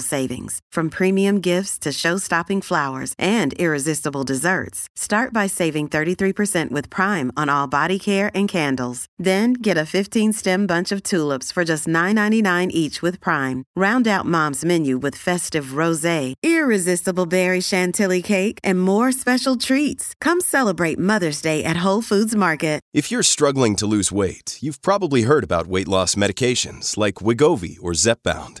savings, from premium gifts to show-stopping flowers and irresistible desserts. Start by saving 33% with Prime on all body care and candles. Then get a 15-stem bunch of tulips for just $9.99 each with Prime. Round out Mom's menu with festive rosé, irresistible berry chantilly cake, and more special treats. Come celebrate Mother's Day at Whole Foods Market. If you're struggling to lose weight, you've probably heard about weight loss medications like Wegovy or Zepbound,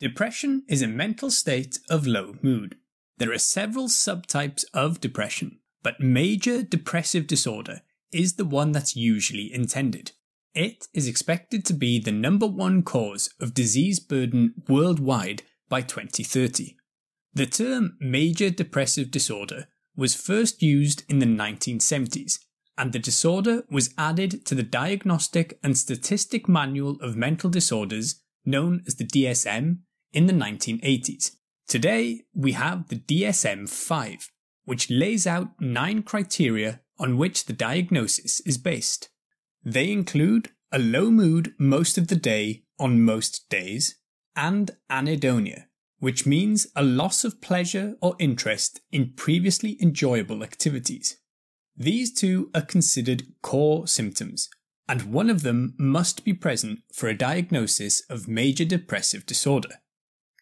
Depression is a mental state of low mood. There are several subtypes of depression, but major depressive disorder is the one that's usually intended. It is expected to be the number one cause of disease burden worldwide by 2030. The term major depressive disorder was first used in the 1970s, and the disorder was added to the Diagnostic and Statistic Manual of Mental Disorders, known as the DSM, in the 1980s. Today, we have the DSM 5, which lays out nine criteria on which the diagnosis is based. They include a low mood most of the day on most days, and anhedonia, which means a loss of pleasure or interest in previously enjoyable activities. These two are considered core symptoms, and one of them must be present for a diagnosis of major depressive disorder.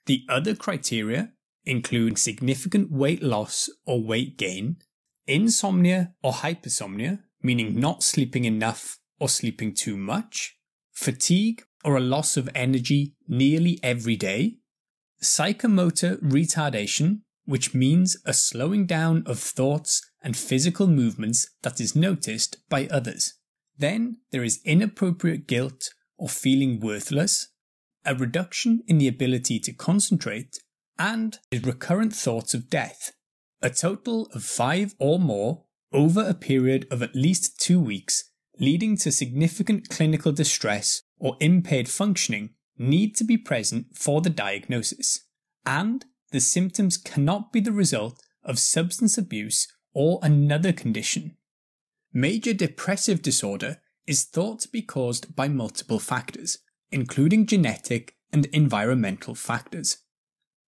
The other criteria include significant weight loss or weight gain, insomnia or hypersomnia, meaning not sleeping enough or sleeping too much, fatigue or a loss of energy nearly every day, psychomotor retardation, which means a slowing down of thoughts and physical movements that is noticed by others. Then there is inappropriate guilt or feeling worthless, a reduction in the ability to concentrate, and recurrent thoughts of death, a total of five or more over a period of at least two weeks, leading to significant clinical distress or impaired functioning need to be present for the diagnosis, and the symptoms cannot be the result of substance abuse or another condition. Major depressive disorder is thought to be caused by multiple factors, including genetic and environmental factors.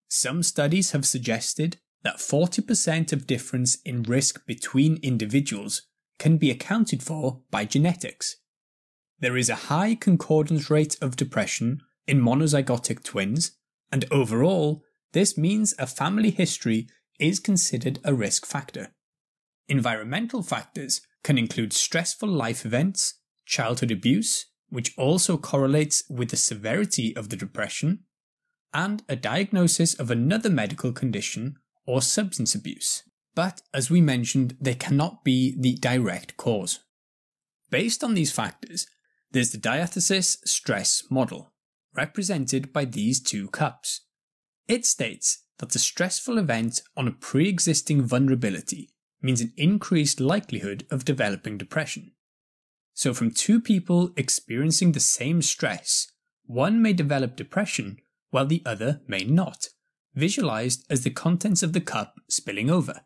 Some studies have suggested that 40% of difference in risk between individuals can be accounted for by genetics. There is a high concordance rate of depression in monozygotic twins, and overall, this means a family history is considered a risk factor. Environmental factors can include stressful life events, childhood abuse, which also correlates with the severity of the depression, and a diagnosis of another medical condition or substance abuse. But as we mentioned, they cannot be the direct cause. Based on these factors, there's the diathesis stress model, represented by these two cups. It states that a stressful event on a pre existing vulnerability means an increased likelihood of developing depression. So, from two people experiencing the same stress, one may develop depression while the other may not, visualized as the contents of the cup spilling over.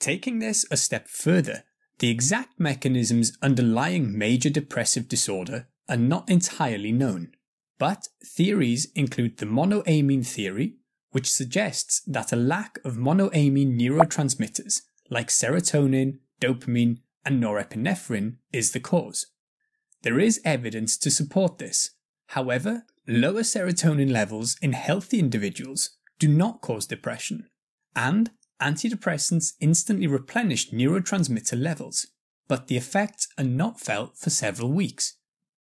Taking this a step further, the exact mechanisms underlying major depressive disorder are not entirely known, but theories include the monoamine theory, which suggests that a lack of monoamine neurotransmitters like serotonin, dopamine, and norepinephrine is the cause. There is evidence to support this. However, lower serotonin levels in healthy individuals do not cause depression, and antidepressants instantly replenish neurotransmitter levels, but the effects are not felt for several weeks.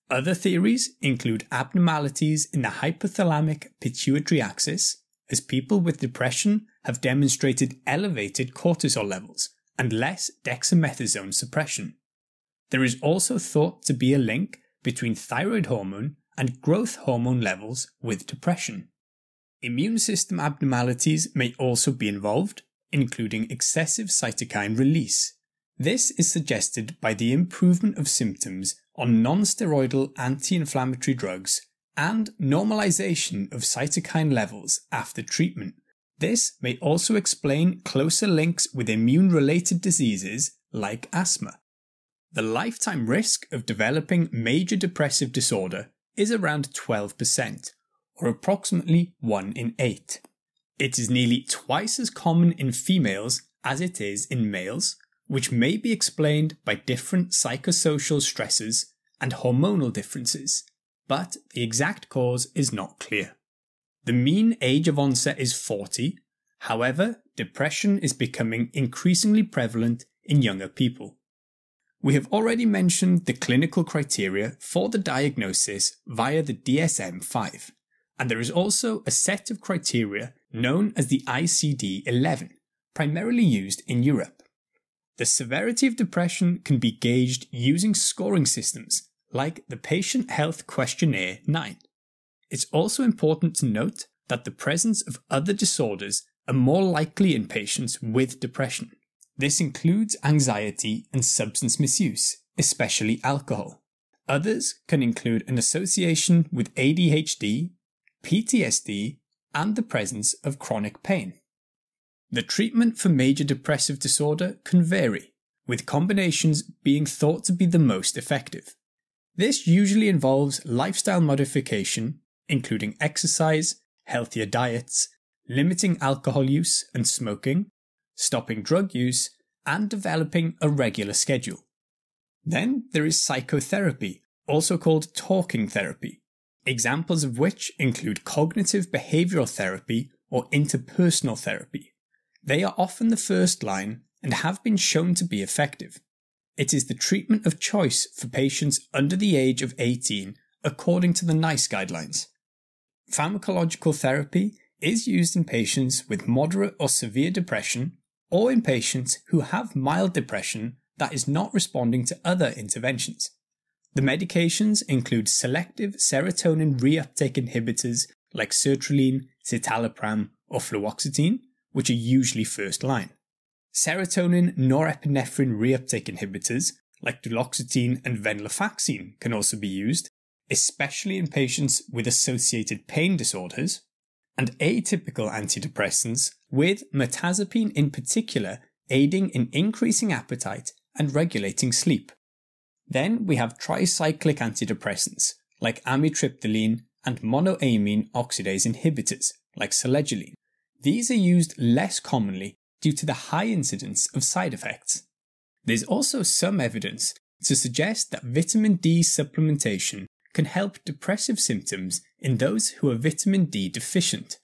Other theories include abnormalities in the hypothalamic pituitary axis, as people with depression have demonstrated elevated cortisol levels and less dexamethasone suppression. There is also thought to be a link between thyroid hormone and growth hormone levels with depression. Immune system abnormalities may also be involved, including excessive cytokine release. This is suggested by the improvement of symptoms on non-steroidal anti-inflammatory drugs and normalization of cytokine levels after treatment. This may also explain closer links with immune-related diseases like asthma. The lifetime risk of developing major depressive disorder is around 12%, or approximately 1 in 8. It is nearly twice as common in females as it is in males, which may be explained by different psychosocial stresses and hormonal differences, but the exact cause is not clear. The mean age of onset is 40, however, depression is becoming increasingly prevalent in younger people. We have already mentioned the clinical criteria for the diagnosis via the DSM 5, and there is also a set of criteria known as the ICD 11, primarily used in Europe. The severity of depression can be gauged using scoring systems like the Patient Health Questionnaire 9. It's also important to note that the presence of other disorders are more likely in patients with depression. This includes anxiety and substance misuse, especially alcohol. Others can include an association with ADHD, PTSD, and the presence of chronic pain. The treatment for major depressive disorder can vary, with combinations being thought to be the most effective. This usually involves lifestyle modification, including exercise, healthier diets, limiting alcohol use and smoking, stopping drug use, and developing a regular schedule. Then there is psychotherapy, also called talking therapy, examples of which include cognitive behavioral therapy or interpersonal therapy. They are often the first line and have been shown to be effective. It is the treatment of choice for patients under the age of 18 according to the NICE guidelines. Pharmacological therapy is used in patients with moderate or severe depression or in patients who have mild depression that is not responding to other interventions. The medications include selective serotonin reuptake inhibitors like sertraline, citalopram, or fluoxetine, which are usually first line serotonin norepinephrine reuptake inhibitors like duloxetine and venlafaxine can also be used, especially in patients with associated pain disorders, and atypical antidepressants, with mirtazapine in particular aiding in increasing appetite and regulating sleep. Then we have tricyclic antidepressants like amitriptyline and monoamine oxidase inhibitors like selegiline. These are used less commonly due to the high incidence of side effects. There's also some evidence to suggest that vitamin D supplementation can help depressive symptoms in those who are vitamin D deficient,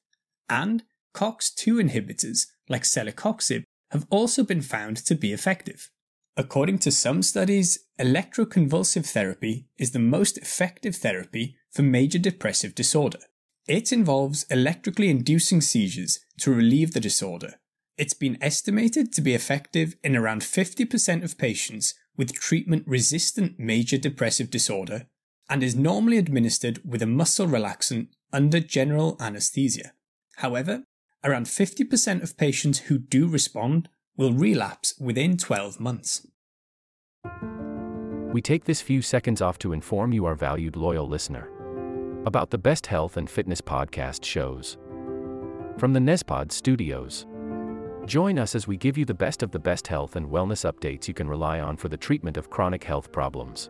and COX2 inhibitors like celecoxib have also been found to be effective. According to some studies, electroconvulsive therapy is the most effective therapy for major depressive disorder. It involves electrically inducing seizures to relieve the disorder it's been estimated to be effective in around 50% of patients with treatment resistant major depressive disorder and is normally administered with a muscle relaxant under general anesthesia. However, around 50% of patients who do respond will relapse within 12 months. We take this few seconds off to inform you, our valued loyal listener, about the best health and fitness podcast shows from the Nespod studios. Join us as we give you the best of the best health and wellness updates you can rely on for the treatment of chronic health problems.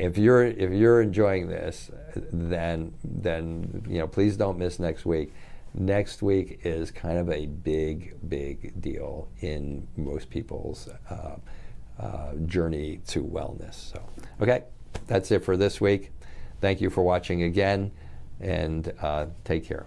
If you're if you're enjoying this, then then you know please don't miss next week. Next week is kind of a big big deal in most people's uh, uh, journey to wellness. So okay, that's it for this week. Thank you for watching again, and uh, take care.